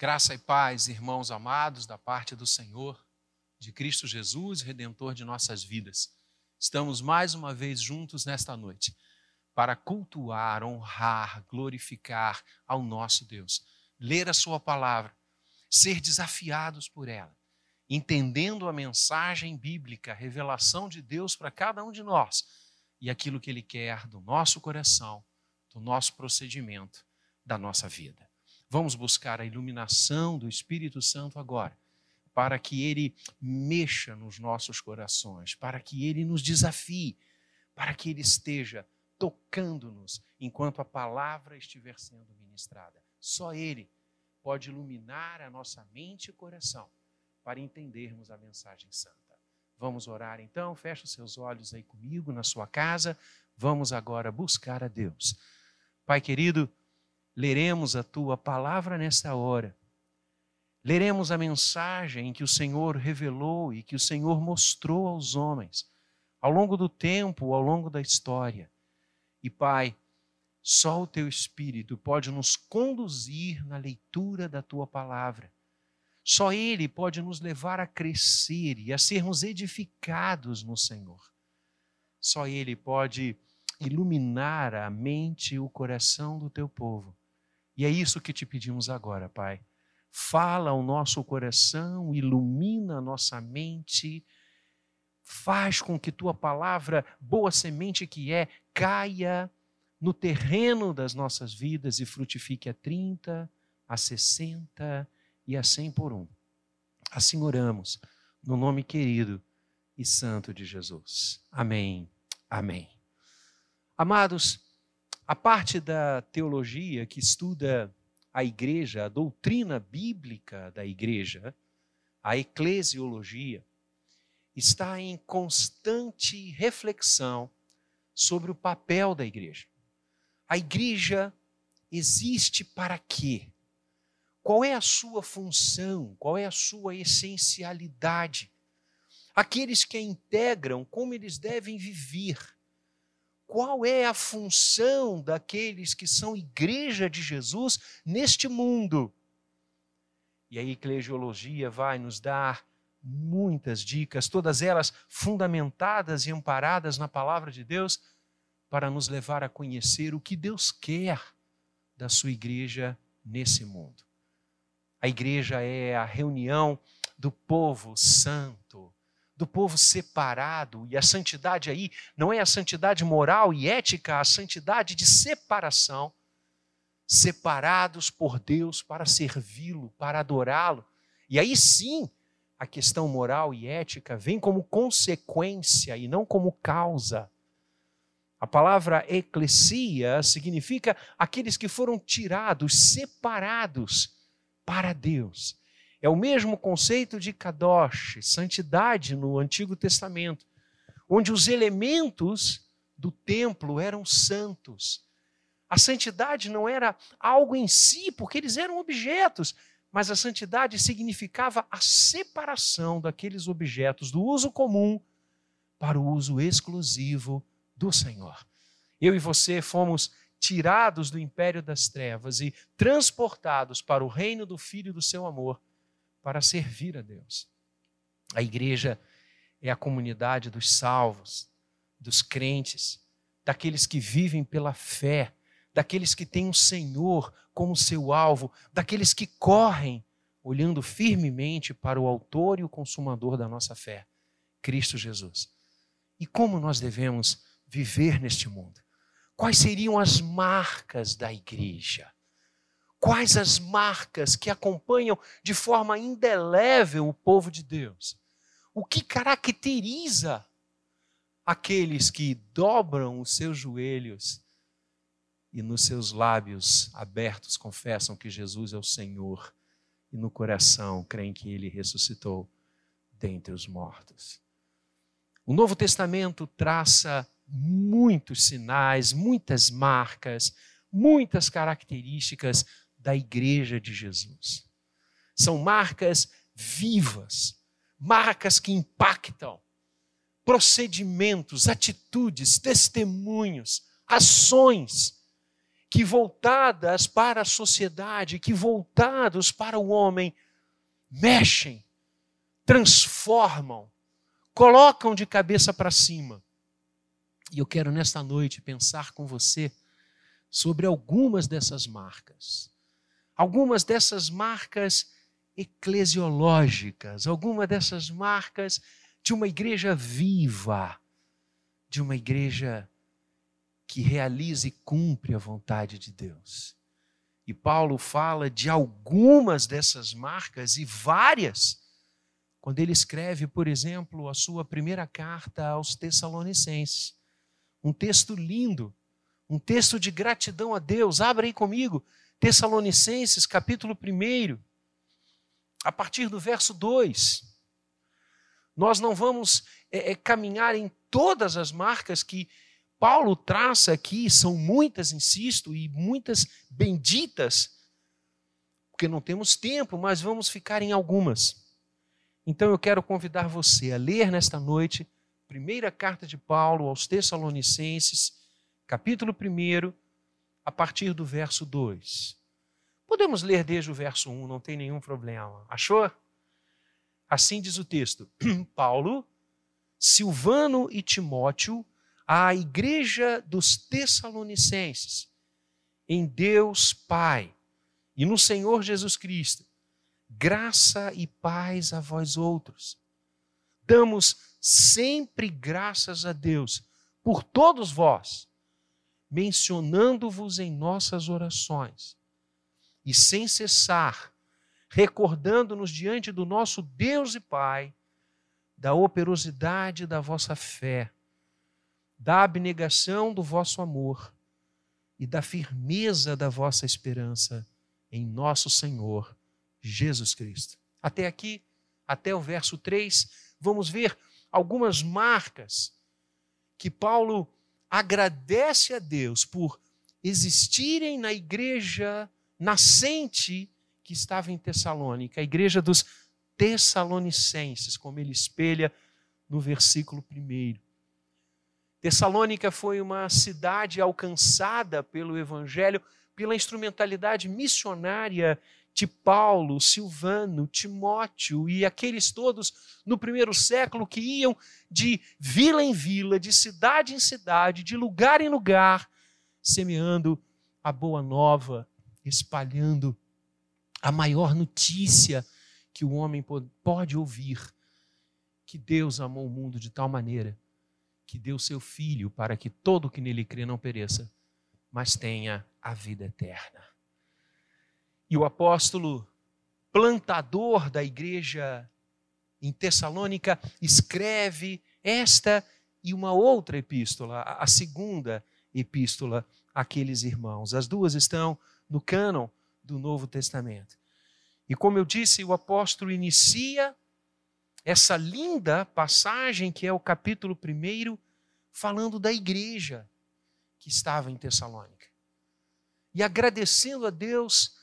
Graça e paz, irmãos amados, da parte do Senhor, de Cristo Jesus, redentor de nossas vidas. Estamos mais uma vez juntos nesta noite para cultuar, honrar, glorificar ao nosso Deus, ler a Sua palavra, ser desafiados por ela, entendendo a mensagem bíblica, a revelação de Deus para cada um de nós e aquilo que Ele quer do nosso coração, do nosso procedimento, da nossa vida. Vamos buscar a iluminação do Espírito Santo agora, para que ele mexa nos nossos corações, para que ele nos desafie, para que ele esteja tocando-nos enquanto a palavra estiver sendo ministrada. Só ele pode iluminar a nossa mente e coração para entendermos a mensagem santa. Vamos orar então, fecha os seus olhos aí comigo na sua casa. Vamos agora buscar a Deus. Pai querido, leremos a tua palavra nesta hora. Leremos a mensagem que o Senhor revelou e que o Senhor mostrou aos homens ao longo do tempo, ao longo da história. E, Pai, só o teu Espírito pode nos conduzir na leitura da tua palavra. Só Ele pode nos levar a crescer e a sermos edificados no Senhor. Só Ele pode iluminar a mente e o coração do teu povo e é isso que te pedimos agora, Pai. Fala ao nosso coração, ilumina a nossa mente, faz com que tua palavra, boa semente que é, caia no terreno das nossas vidas e frutifique a 30, a 60 e a 100 por um. Assim oramos, no nome querido e santo de Jesus. Amém. Amém. Amados, a parte da teologia que estuda a igreja, a doutrina bíblica da igreja, a eclesiologia, está em constante reflexão sobre o papel da igreja. A igreja existe para quê? Qual é a sua função? Qual é a sua essencialidade? Aqueles que a integram, como eles devem viver? Qual é a função daqueles que são igreja de Jesus neste mundo. E a eclesiologia vai nos dar muitas dicas, todas elas fundamentadas e amparadas na palavra de Deus, para nos levar a conhecer o que Deus quer da sua igreja nesse mundo. A igreja é a reunião do povo santo, do povo separado, e a santidade aí não é a santidade moral e ética, a santidade de separação, separados por Deus para servi-lo, para adorá-lo. E aí sim, a questão moral e ética vem como consequência e não como causa. A palavra eclesia significa aqueles que foram tirados, separados para Deus. É o mesmo conceito de kadosh, santidade no Antigo Testamento, onde os elementos do templo eram santos. A santidade não era algo em si, porque eles eram objetos, mas a santidade significava a separação daqueles objetos do uso comum para o uso exclusivo do Senhor. Eu e você fomos tirados do império das trevas e transportados para o reino do Filho do seu amor para servir a Deus. A igreja é a comunidade dos salvos, dos crentes, daqueles que vivem pela fé, daqueles que têm o Senhor como seu alvo, daqueles que correm olhando firmemente para o Autor e o Consumador da nossa fé, Cristo Jesus. E como nós devemos viver neste mundo? Quais seriam as marcas da igreja? Quais as marcas que acompanham de forma indelével o povo de Deus? O que caracteriza aqueles que dobram os seus joelhos e nos seus lábios abertos confessam que Jesus é o Senhor e no coração creem que ele ressuscitou dentre os mortos? O Novo Testamento traça muitos sinais, muitas marcas, muitas características da igreja de Jesus. São marcas vivas, marcas que impactam, procedimentos, atitudes, testemunhos, ações que voltadas para a sociedade, que voltados para o homem, mexem, transformam, colocam de cabeça para cima. E eu quero nesta noite pensar com você sobre algumas dessas marcas. Algumas dessas marcas eclesiológicas, algumas dessas marcas de uma igreja viva, de uma igreja que realiza e cumpre a vontade de Deus. E Paulo fala de algumas dessas marcas e várias, quando ele escreve, por exemplo, a sua primeira carta aos Tessalonicenses. Um texto lindo, um texto de gratidão a Deus. Abra aí comigo, Tessalonicenses, capítulo 1, a partir do verso 2. Nós não vamos é, é, caminhar em todas as marcas que Paulo traça aqui, são muitas, insisto, e muitas benditas, porque não temos tempo, mas vamos ficar em algumas. Então eu quero convidar você a ler nesta noite, primeira carta de Paulo aos Tessalonicenses, capítulo 1, a partir do verso 2. Podemos ler desde o verso 1, não tem nenhum problema. Achou? Assim diz o texto: Paulo, Silvano e Timóteo à igreja dos Tessalonicenses, em Deus Pai e no Senhor Jesus Cristo, graça e paz a vós outros. Damos sempre graças a Deus por todos vós, mencionando-vos em nossas orações, e sem cessar, recordando-nos diante do nosso Deus e Pai da operosidade da vossa fé da abnegação do vosso amor e da firmeza da vossa esperança em nosso Senhor Jesus Cristo. Até aqui, até o verso 3, vamos ver algumas marcas que Paulo agradece a Deus por existirem na igreja nascente que estava em Tessalônica, a igreja dos Tessalonicenses, como ele espelha no versículo 1. Tessalônica foi uma cidade alcançada pelo Evangelho pela instrumentalidade missionária de Paulo, Silvano, Timóteo e aqueles todos no primeiro século que iam de vila em vila, de cidade em cidade, de lugar em lugar, semeando a boa nova, espalhando a maior notícia que o homem pode ouvir: que Deus amou o mundo de tal maneira que deu seu filho para que todo que nele crê não pereça, mas tenha a vida eterna. E o apóstolo, plantador da igreja em Tessalônica, escreve esta e uma outra epístola, a segunda epístola àqueles irmãos. As duas estão no cânon do Novo Testamento. E como eu disse, o apóstolo inicia essa linda passagem, que é o capítulo 1, falando da igreja que estava em Tessalônica. E agradecendo a Deus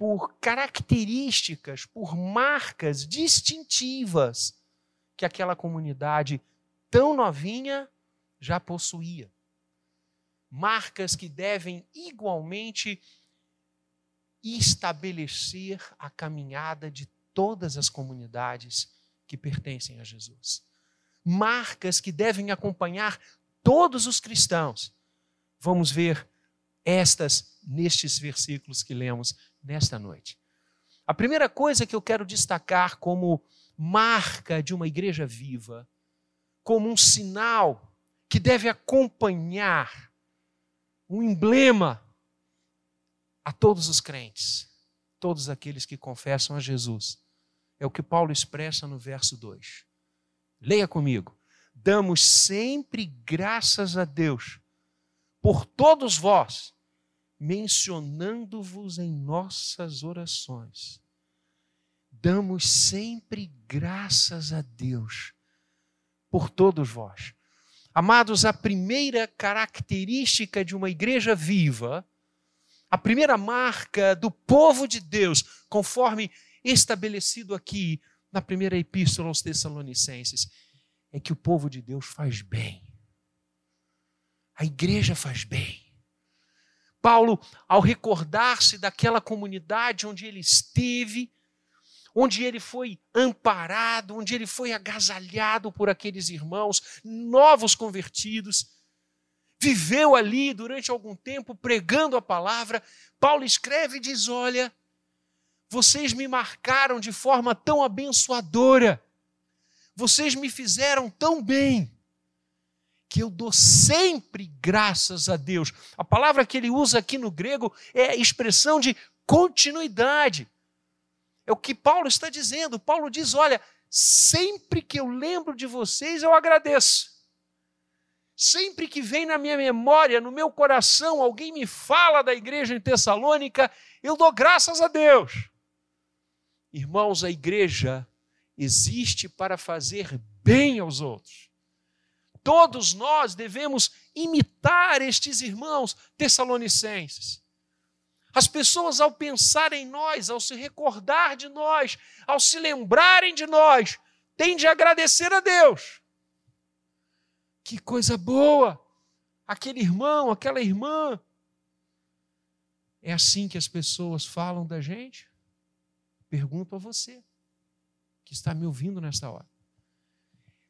por características, por marcas distintivas que aquela comunidade tão novinha já possuía. Marcas que devem igualmente estabelecer a caminhada de todas as comunidades que pertencem a Jesus. Marcas que devem acompanhar todos os cristãos. Vamos ver estas nestes versículos que lemos nesta noite. A primeira coisa que eu quero destacar como marca de uma igreja viva, como um sinal que deve acompanhar, um emblema a todos os crentes, todos aqueles que confessam a Jesus. É o que Paulo expressa no verso 2. Leia comigo. Damos sempre graças a Deus por todos vós, mencionando-vos em nossas orações. Damos sempre graças a Deus por todos vós. Amados, a primeira característica de uma igreja viva a primeira marca do povo de Deus, conforme estabelecido aqui na primeira epístola aos Tessalonicenses, é que o povo de Deus faz bem. A igreja faz bem. Paulo, ao recordar-se daquela comunidade onde ele esteve, onde ele foi amparado, onde ele foi agasalhado por aqueles irmãos novos convertidos, viveu ali durante algum tempo pregando a palavra. Paulo escreve e diz: Olha, vocês me marcaram de forma tão abençoadora, vocês me fizeram tão bem, que eu dou sempre graças a Deus. A palavra que ele usa aqui no grego é expressão de continuidade. É o que Paulo está dizendo. Paulo diz: Olha, sempre que eu lembro de vocês, eu agradeço. Sempre que vem na minha memória, no meu coração, alguém me fala da igreja em Tessalônica, eu dou graças a Deus. Irmãos, a igreja existe para fazer bem aos outros. Todos nós devemos imitar estes irmãos tessalonicenses. As pessoas, ao pensar em nós, ao se recordar de nós, ao se lembrarem de nós, têm de agradecer a Deus. Que coisa boa! Aquele irmão, aquela irmã. É assim que as pessoas falam da gente? Pergunto a você, que está me ouvindo nesta hora.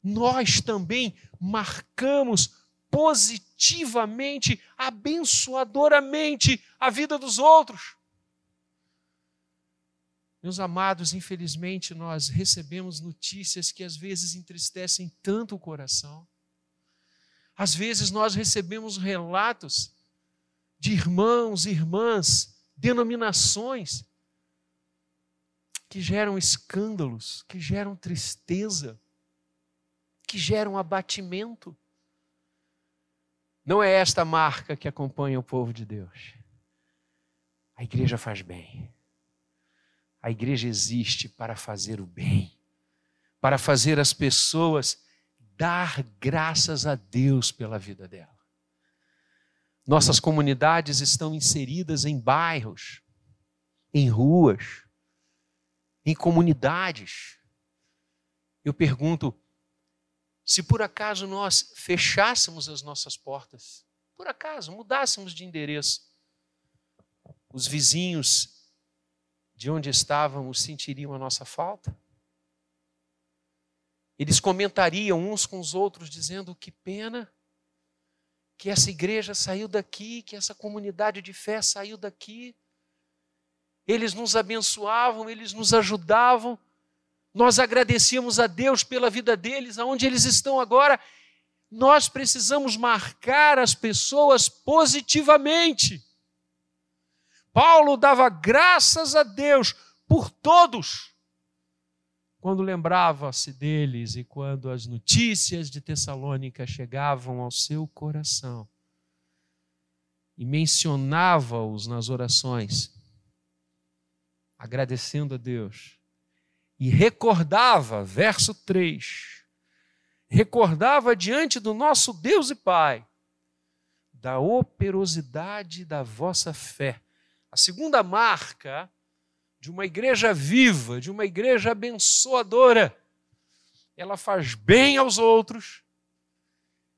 Nós também marcamos positivamente, abençoadoramente a vida dos outros. Meus amados, infelizmente nós recebemos notícias que às vezes entristecem tanto o coração. Às vezes nós recebemos relatos de irmãos, irmãs, denominações que geram escândalos, que geram tristeza, que geram abatimento. Não é esta marca que acompanha o povo de Deus. A igreja faz bem. A igreja existe para fazer o bem, para fazer as pessoas dar graças a Deus pela vida dela. Nossas comunidades estão inseridas em bairros, em ruas, em comunidades. Eu pergunto: se por acaso nós fechássemos as nossas portas, por acaso mudássemos de endereço, os vizinhos de onde estávamos sentiriam a nossa falta? Eles comentariam uns com os outros, dizendo: que pena que essa igreja saiu daqui, que essa comunidade de fé saiu daqui eles nos abençoavam, eles nos ajudavam. Nós agradecíamos a Deus pela vida deles, aonde eles estão agora. Nós precisamos marcar as pessoas positivamente. Paulo dava graças a Deus por todos, quando lembrava-se deles e quando as notícias de Tessalônica chegavam ao seu coração e mencionava-os nas orações agradecendo a Deus. E recordava, verso 3, recordava diante do nosso Deus e Pai da operosidade da vossa fé. A segunda marca de uma igreja viva, de uma igreja abençoadora. Ela faz bem aos outros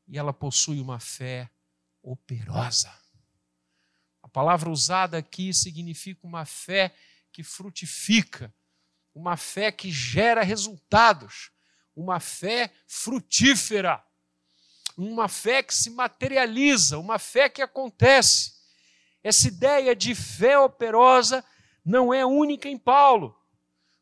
e ela possui uma fé operosa. A palavra usada aqui significa uma fé que frutifica, uma fé que gera resultados, uma fé frutífera, uma fé que se materializa, uma fé que acontece. Essa ideia de fé operosa não é única em Paulo.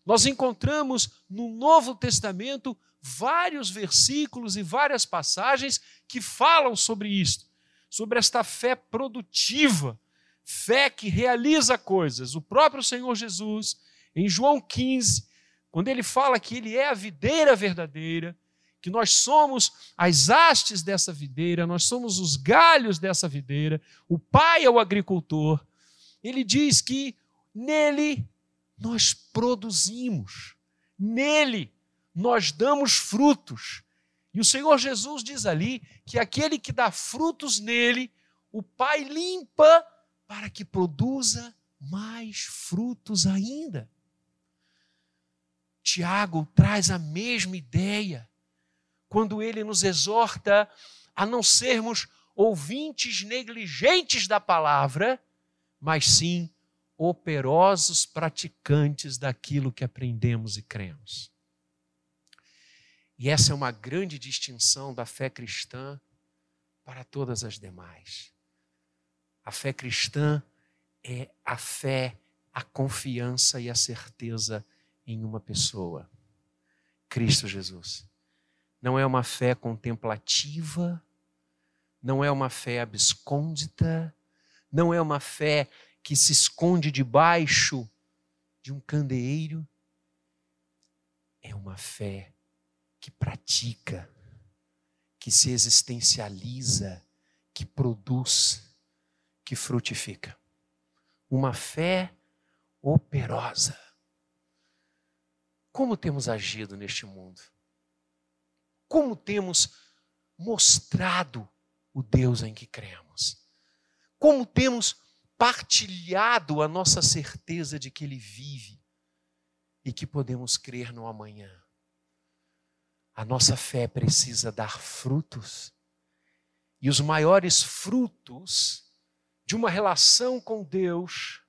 Nós encontramos no Novo Testamento vários versículos e várias passagens que falam sobre isso, sobre esta fé produtiva, fé que realiza coisas. O próprio Senhor Jesus, em João 15, quando ele fala que ele é a videira verdadeira, que nós somos as hastes dessa videira, nós somos os galhos dessa videira, o Pai é o agricultor, ele diz que nele nós produzimos, nele nós damos frutos. E o Senhor Jesus diz ali que aquele que dá frutos nele, o Pai limpa para que produza mais frutos ainda. Tiago traz a mesma ideia quando ele nos exorta a não sermos ouvintes negligentes da palavra, mas sim operosos praticantes daquilo que aprendemos e cremos. E essa é uma grande distinção da fé cristã para todas as demais. A fé cristã é a fé, a confiança e a certeza em uma pessoa, Cristo Jesus. Não é uma fé contemplativa, não é uma fé abscôndita, não é uma fé que se esconde debaixo de um candeeiro. É uma fé que pratica, que se existencializa, que produz, que frutifica. Uma fé operosa. Como temos agido neste mundo? Como temos mostrado o Deus em que cremos? Como temos partilhado a nossa certeza de que Ele vive e que podemos crer no amanhã? A nossa fé precisa dar frutos. E os maiores frutos de uma relação com Deus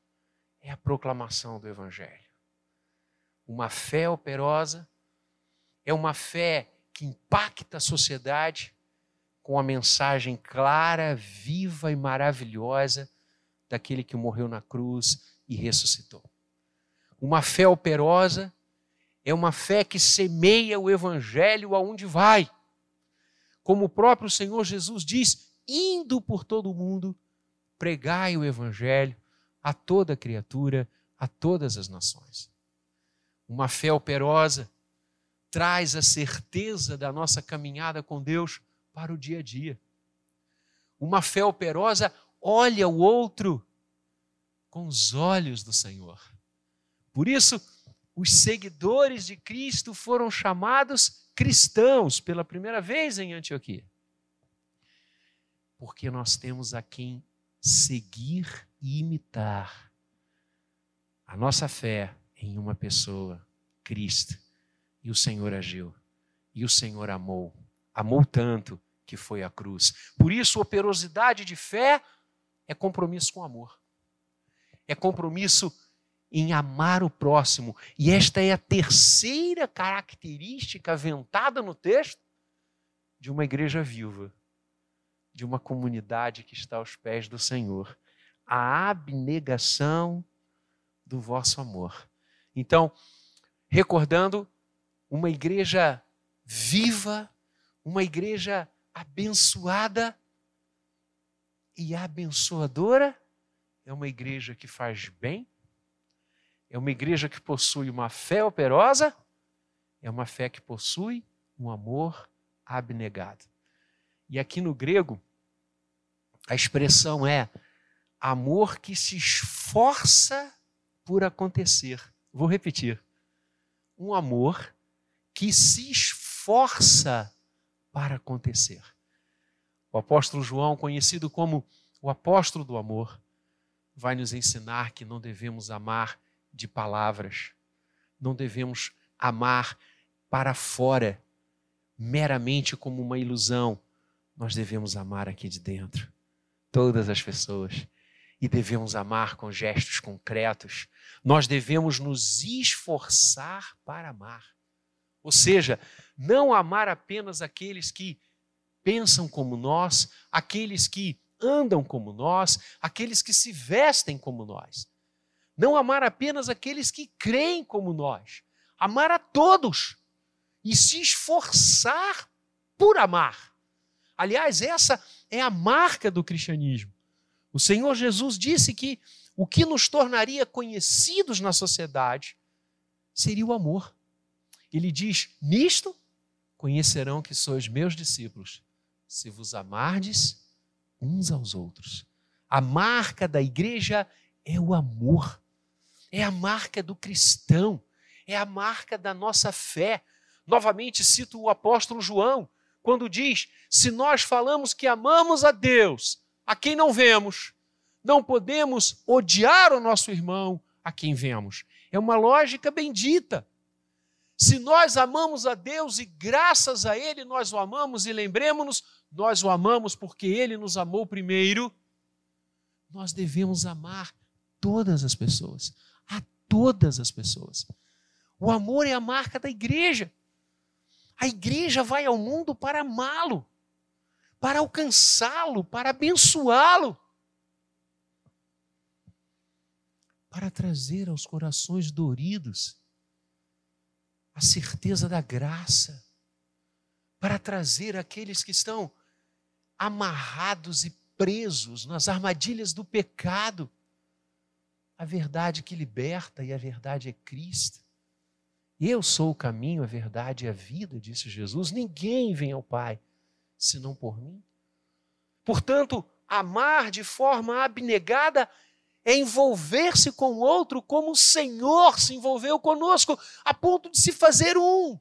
é a proclamação do Evangelho. Uma fé operosa é uma fé que impacta a sociedade com a mensagem clara, viva e maravilhosa daquele que morreu na cruz e ressuscitou. Uma fé operosa é uma fé que semeia o evangelho aonde vai. Como o próprio Senhor Jesus diz, indo por todo o mundo, pregai o evangelho a toda criatura, a todas as nações. Uma fé operosa traz a certeza da nossa caminhada com Deus para o dia a dia. Uma fé operosa olha o outro com os olhos do Senhor. Por isso, os seguidores de Cristo foram chamados cristãos pela primeira vez em Antioquia. Porque nós temos a quem seguir e imitar. A nossa fé em uma pessoa, Cristo. E o Senhor agiu. E o Senhor amou. Amou tanto que foi a cruz. Por isso, operosidade de fé é compromisso com amor. É compromisso em amar o próximo. E esta é a terceira característica aventada no texto de uma igreja viva, de uma comunidade que está aos pés do Senhor. A abnegação do vosso amor. Então, recordando, uma igreja viva, uma igreja abençoada e abençoadora, é uma igreja que faz bem, é uma igreja que possui uma fé operosa, é uma fé que possui um amor abnegado. E aqui no grego, a expressão é amor que se esforça por acontecer. Vou repetir. Um amor que se esforça para acontecer. O apóstolo João, conhecido como o apóstolo do amor, vai nos ensinar que não devemos amar de palavras, não devemos amar para fora, meramente como uma ilusão. Nós devemos amar aqui de dentro, todas as pessoas e devemos amar com gestos concretos. Nós devemos nos esforçar para amar. Ou seja, não amar apenas aqueles que pensam como nós, aqueles que andam como nós, aqueles que se vestem como nós. Não amar apenas aqueles que creem como nós. Amar a todos e se esforçar por amar. Aliás, essa é a marca do cristianismo. O Senhor Jesus disse que o que nos tornaria conhecidos na sociedade seria o amor. Ele diz: Nisto conhecerão que sois meus discípulos, se vos amardes uns aos outros. A marca da igreja é o amor, é a marca do cristão, é a marca da nossa fé. Novamente cito o apóstolo João, quando diz: Se nós falamos que amamos a Deus, a quem não vemos. Não podemos odiar o nosso irmão a quem vemos. É uma lógica bendita. Se nós amamos a Deus e graças a Ele nós o amamos, e lembremos-nos, nós o amamos porque Ele nos amou primeiro, nós devemos amar todas as pessoas, a todas as pessoas. O amor é a marca da igreja. A igreja vai ao mundo para amá-lo, para alcançá-lo, para abençoá-lo, para trazer aos corações doridos a certeza da graça, para trazer aqueles que estão amarrados e presos nas armadilhas do pecado a verdade que liberta e a verdade é Cristo. Eu sou o caminho, a verdade e a vida, disse Jesus. Ninguém vem ao Pai senão por mim. Portanto, amar de forma abnegada é envolver-se com o outro como o Senhor se envolveu conosco, a ponto de se fazer um.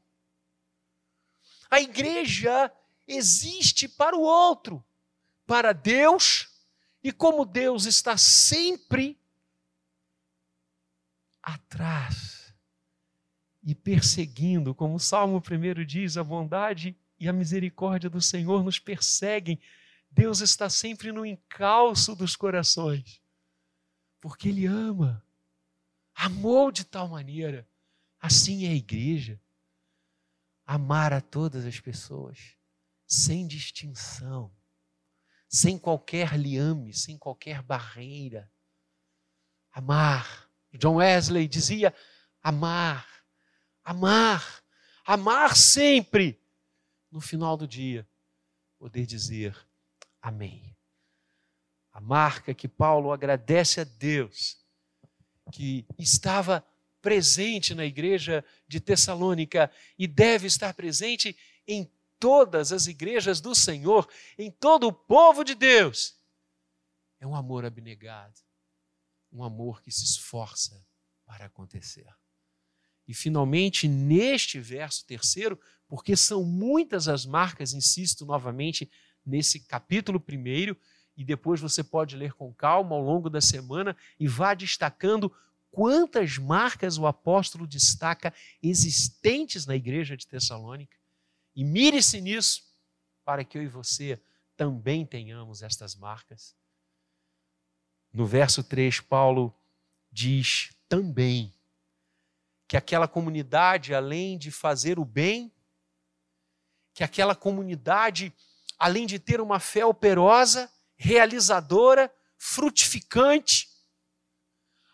A igreja existe para o outro, para Deus, e como Deus está sempre atrás e perseguindo, como o Salmo 1 diz, a bondade e a misericórdia do Senhor nos perseguem. Deus está sempre no encalço dos corações, porque Ele ama, amou de tal maneira. Assim é a igreja. Amar a todas as pessoas, sem distinção, sem qualquer liame, sem qualquer barreira. Amar. John Wesley dizia: amar amar, amar sempre. No final do dia, poder dizer amém. A marca que Paulo agradece a Deus, que estava presente na igreja de Tessalônica e deve estar presente em todas as igrejas do Senhor, em todo o povo de Deus, é um amor abnegado, um amor que se esforça para acontecer. E finalmente, neste verso terceiro, porque são muitas as marcas, insisto novamente, nesse capítulo primeiro, e depois você pode ler com calma ao longo da semana e vá destacando quantas marcas o apóstolo destaca existentes na igreja de Tessalônica. E mire-se nisso, para que eu e você também tenhamos estas marcas. No verso 3, Paulo diz também que aquela comunidade, além de fazer o bem, que aquela comunidade, além de ter uma fé operosa, realizadora, frutificante,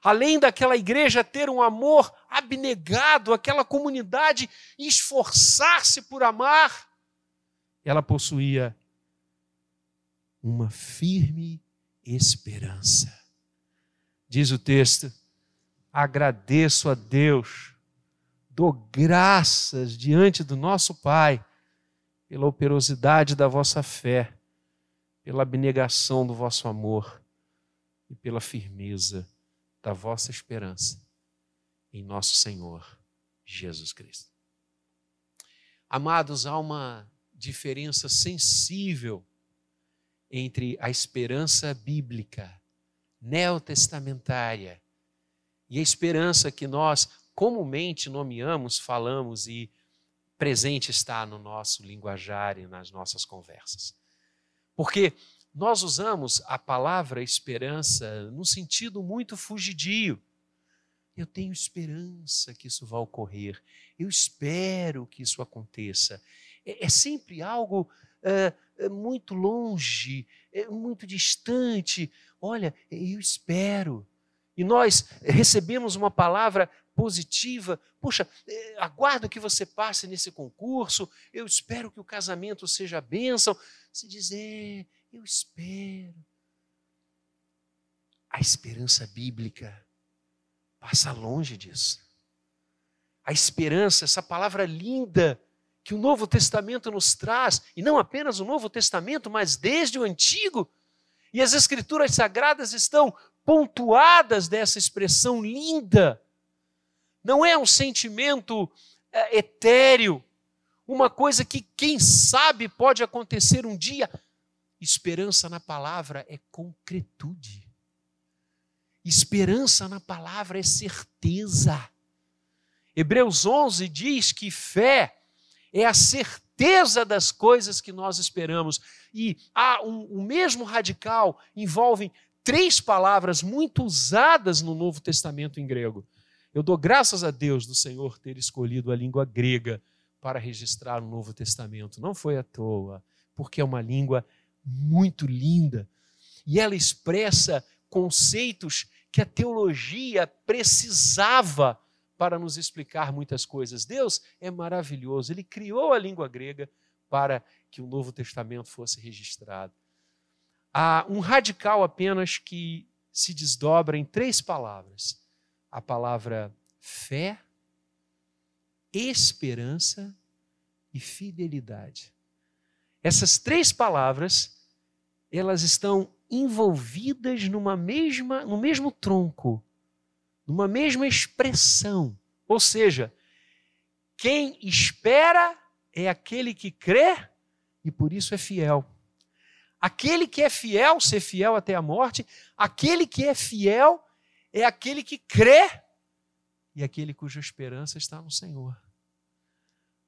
além daquela igreja ter um amor abnegado, aquela comunidade esforçar-se por amar, ela possuía uma firme esperança. Diz o texto, agradeço a Deus, dou graças diante do nosso Pai pela operosidade da vossa fé, pela abnegação do vosso amor e pela firmeza da vossa esperança em nosso Senhor Jesus Cristo. Amados, há uma diferença sensível entre a esperança bíblica, neotestamentária, e a esperança que nós comumente nomeamos, falamos e presente está no nosso linguajar e nas nossas conversas. Porque nós usamos a palavra esperança num sentido muito fugidio. Eu tenho esperança que isso vai ocorrer. Eu espero que isso aconteça. É, é sempre algo é muito longe, é muito distante. Olha, eu espero e nós recebemos uma palavra positiva, puxa, eh, aguardo que você passe nesse concurso, eu espero que o casamento seja bênção. Se dizer, eu espero. A esperança bíblica passa longe disso. A esperança, essa palavra linda que o Novo Testamento nos traz, e não apenas o Novo Testamento, mas desde o Antigo, e as Escrituras Sagradas estão pontuadas dessa expressão linda. Não é um sentimento é, etéreo, uma coisa que, quem sabe, pode acontecer um dia. Esperança na palavra é concretude. Esperança na palavra é certeza. Hebreus 11 diz que fé é a certeza das coisas que nós esperamos. E há um, o mesmo radical envolve três palavras muito usadas no Novo Testamento em grego. Eu dou graças a Deus do Senhor ter escolhido a língua grega para registrar o Novo Testamento. Não foi à toa, porque é uma língua muito linda e ela expressa conceitos que a teologia precisava para nos explicar muitas coisas. Deus é maravilhoso, ele criou a língua grega para que o Novo Testamento fosse registrado. Há um radical apenas que se desdobra em três palavras: a palavra fé, esperança e fidelidade. Essas três palavras, elas estão envolvidas numa mesma, no mesmo tronco, numa mesma expressão. Ou seja, quem espera é aquele que crê e por isso é fiel. Aquele que é fiel, ser fiel até a morte, aquele que é fiel é aquele que crê e aquele cuja esperança está no Senhor.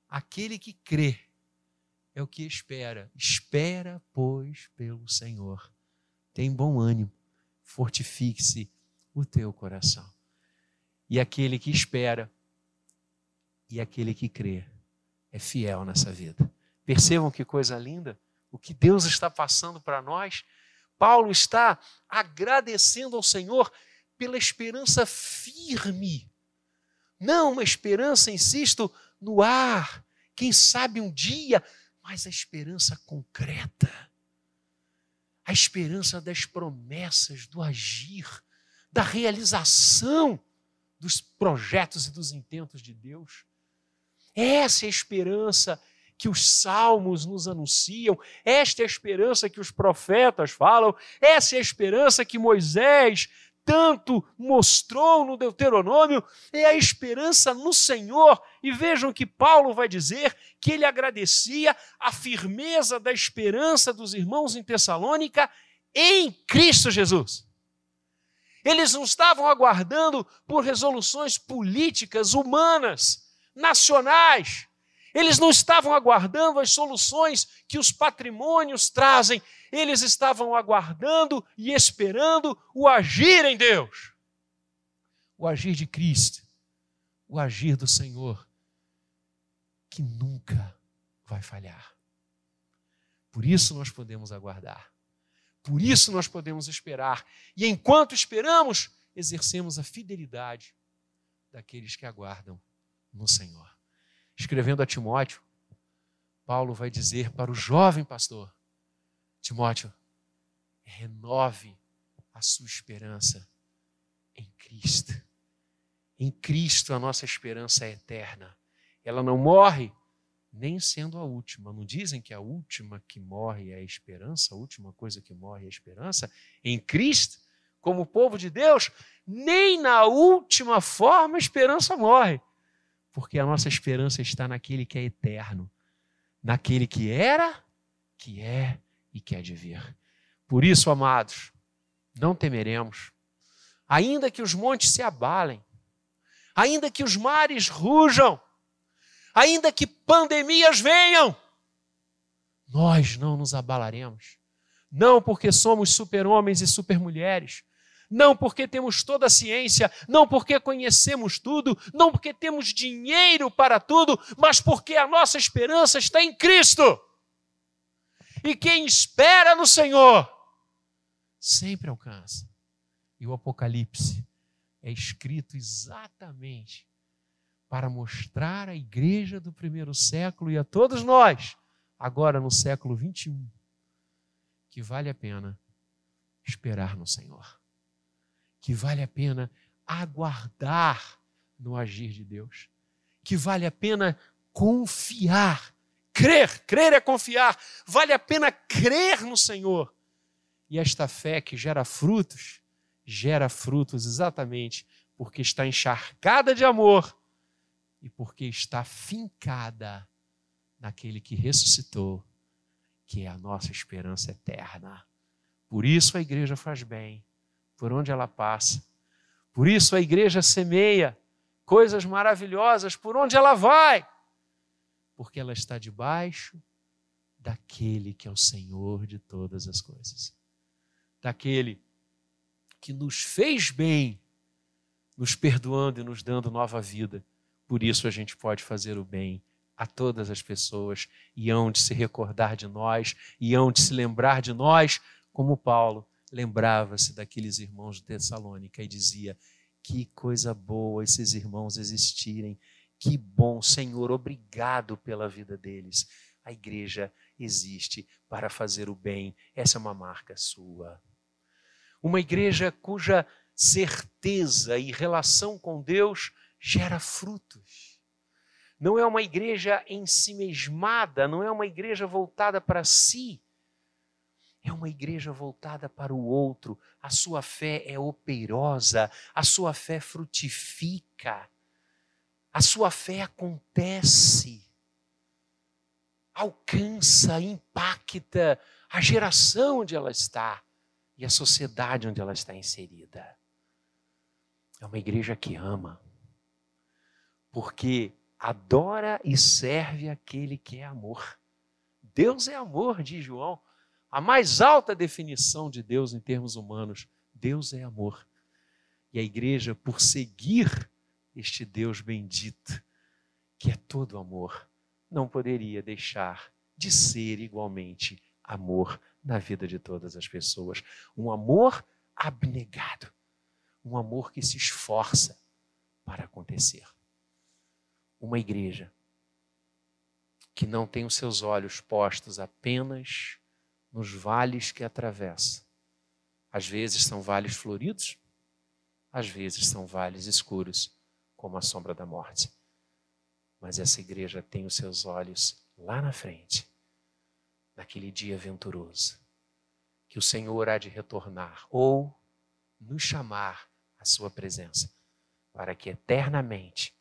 Aquele que crê é o que espera. Espera, pois, pelo Senhor. Tem bom ânimo, fortifique-se o teu coração. E aquele que espera e aquele que crê é fiel nessa vida. Percebam que coisa linda o que Deus está passando para nós. Paulo está agradecendo ao Senhor pela esperança firme. Não uma esperança, insisto, no ar, quem sabe um dia, mas a esperança concreta. A esperança das promessas, do agir, da realização dos projetos e dos intentos de Deus. Essa é a esperança que os salmos nos anunciam, esta é a esperança que os profetas falam, essa é a esperança que Moisés tanto mostrou no Deuteronômio, é a esperança no Senhor. E vejam que Paulo vai dizer que ele agradecia a firmeza da esperança dos irmãos em Tessalônica em Cristo Jesus. Eles não estavam aguardando por resoluções políticas, humanas, nacionais. Eles não estavam aguardando as soluções que os patrimônios trazem, eles estavam aguardando e esperando o agir em Deus. O agir de Cristo, o agir do Senhor, que nunca vai falhar. Por isso nós podemos aguardar. Por isso nós podemos esperar. E enquanto esperamos, exercemos a fidelidade daqueles que aguardam no Senhor escrevendo a Timóteo, Paulo vai dizer para o jovem pastor: Timóteo, renove a sua esperança em Cristo. Em Cristo a nossa esperança é eterna. Ela não morre, nem sendo a última. Não dizem que a última que morre é a esperança, a última coisa que morre é a esperança? Em Cristo, como povo de Deus, nem na última forma a esperança morre porque a nossa esperança está naquele que é eterno, naquele que era, que é e que há de vir. Por isso, amados, não temeremos, ainda que os montes se abalem, ainda que os mares rujam, ainda que pandemias venham, nós não nos abalaremos. Não porque somos super-homens e super-mulheres, não porque temos toda a ciência, não porque conhecemos tudo, não porque temos dinheiro para tudo, mas porque a nossa esperança está em Cristo. E quem espera no Senhor sempre alcança. E o Apocalipse é escrito exatamente para mostrar à igreja do primeiro século e a todos nós, agora no século 21, que vale a pena esperar no Senhor que vale a pena aguardar no agir de Deus, que vale a pena confiar, crer, crer é confiar, vale a pena crer no Senhor. E esta fé que gera frutos, gera frutos exatamente porque está encharcada de amor e porque está fincada naquele que ressuscitou, que é a nossa esperança eterna. Por isso a igreja faz bem por onde ela passa. Por isso a igreja semeia coisas maravilhosas por onde ela vai, porque ela está debaixo daquele que é o Senhor de todas as coisas, daquele que nos fez bem, nos perdoando e nos dando nova vida. Por isso a gente pode fazer o bem a todas as pessoas e hão de se recordar de nós e hão de se lembrar de nós, como Paulo lembrava-se daqueles irmãos de Tessalônica e dizia: Que coisa boa esses irmãos existirem, que bom, Senhor, obrigado pela vida deles. A igreja existe para fazer o bem, essa é uma marca sua. Uma igreja cuja certeza e relação com Deus gera frutos. Não é uma igreja em si mesmada, não é uma igreja voltada para si. É uma igreja voltada para o outro. A sua fé é operosa, a sua fé frutifica, a sua fé acontece, alcança, impacta a geração onde ela está e a sociedade onde ela está inserida. É uma igreja que ama, porque adora e serve aquele que é amor. Deus é amor, diz João. A mais alta definição de Deus em termos humanos. Deus é amor. E a igreja, por seguir este Deus bendito, que é todo amor, não poderia deixar de ser igualmente amor na vida de todas as pessoas. Um amor abnegado, um amor que se esforça para acontecer. Uma igreja que não tem os seus olhos postos apenas nos vales que atravessa. Às vezes são vales floridos, às vezes são vales escuros, como a sombra da morte. Mas essa igreja tem os seus olhos lá na frente naquele dia venturoso, que o Senhor há de retornar ou nos chamar à sua presença, para que eternamente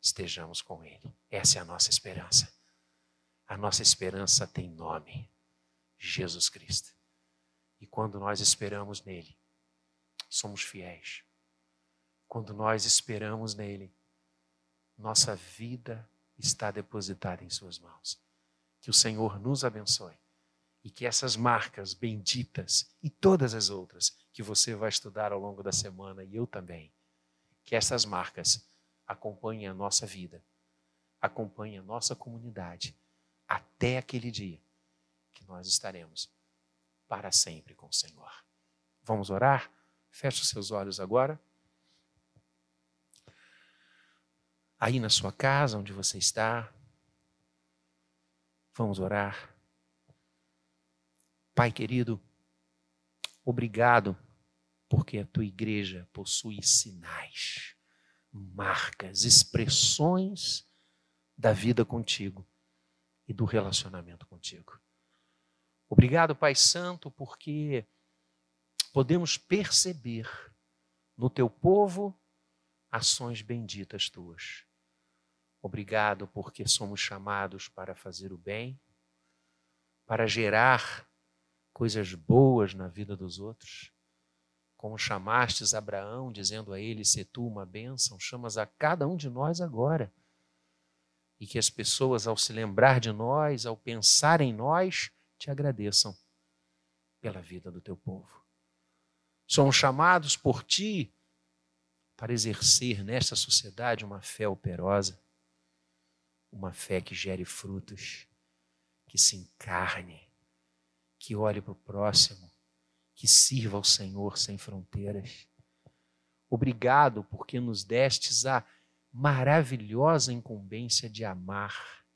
estejamos com Ele. Essa é a nossa esperança. A nossa esperança tem nome: Jesus Cristo. E quando nós esperamos nele, somos fiéis. Quando nós esperamos nele, nossa vida está depositada em Suas mãos. Que o Senhor nos abençoe e que essas marcas benditas e todas as outras que você vai estudar ao longo da semana e eu também, que essas marcas acompanhem a nossa vida, acompanhem a nossa comunidade até aquele dia que nós estaremos para sempre com o Senhor. Vamos orar? Feche os seus olhos agora. Aí na sua casa, onde você está, Vamos orar. Pai querido, obrigado, porque a tua igreja possui sinais, marcas, expressões da vida contigo e do relacionamento contigo. Obrigado, Pai Santo, porque podemos perceber no teu povo ações benditas tuas. Obrigado porque somos chamados para fazer o bem, para gerar coisas boas na vida dos outros. Como chamastes Abraão, dizendo a ele: Se tu uma bênção, chamas a cada um de nós agora. E que as pessoas, ao se lembrar de nós, ao pensar em nós, te agradeçam pela vida do teu povo. Somos chamados por ti para exercer nesta sociedade uma fé operosa uma fé que gere frutos, que se encarne, que olhe para o próximo, que sirva ao Senhor sem fronteiras. Obrigado porque nos destes a maravilhosa incumbência de amar,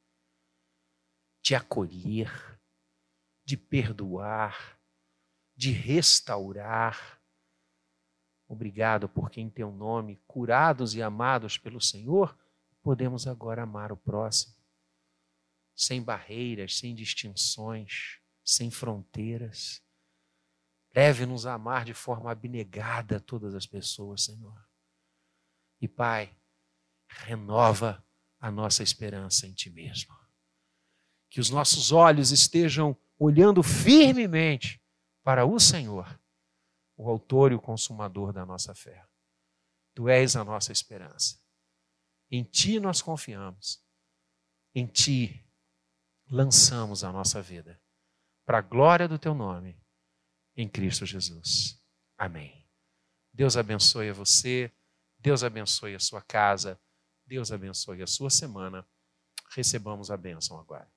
de acolher, de perdoar, de restaurar. Obrigado porque em teu nome, curados e amados pelo Senhor, podemos agora amar o próximo, sem barreiras, sem distinções, sem fronteiras. Leve-nos a amar de forma abnegada todas as pessoas, Senhor. E, Pai, renova a nossa esperança em Ti mesmo. Que os nossos olhos estejam olhando firmemente para o Senhor, o Autor e o Consumador da nossa fé. Tu és a nossa esperança. Em Ti nós confiamos. Em Ti lançamos a nossa vida. Para a glória do Teu nome, em Cristo Jesus. Amém. Deus abençoe a você, Deus abençoe a sua casa, Deus abençoe a sua semana. Recebamos a bênção agora.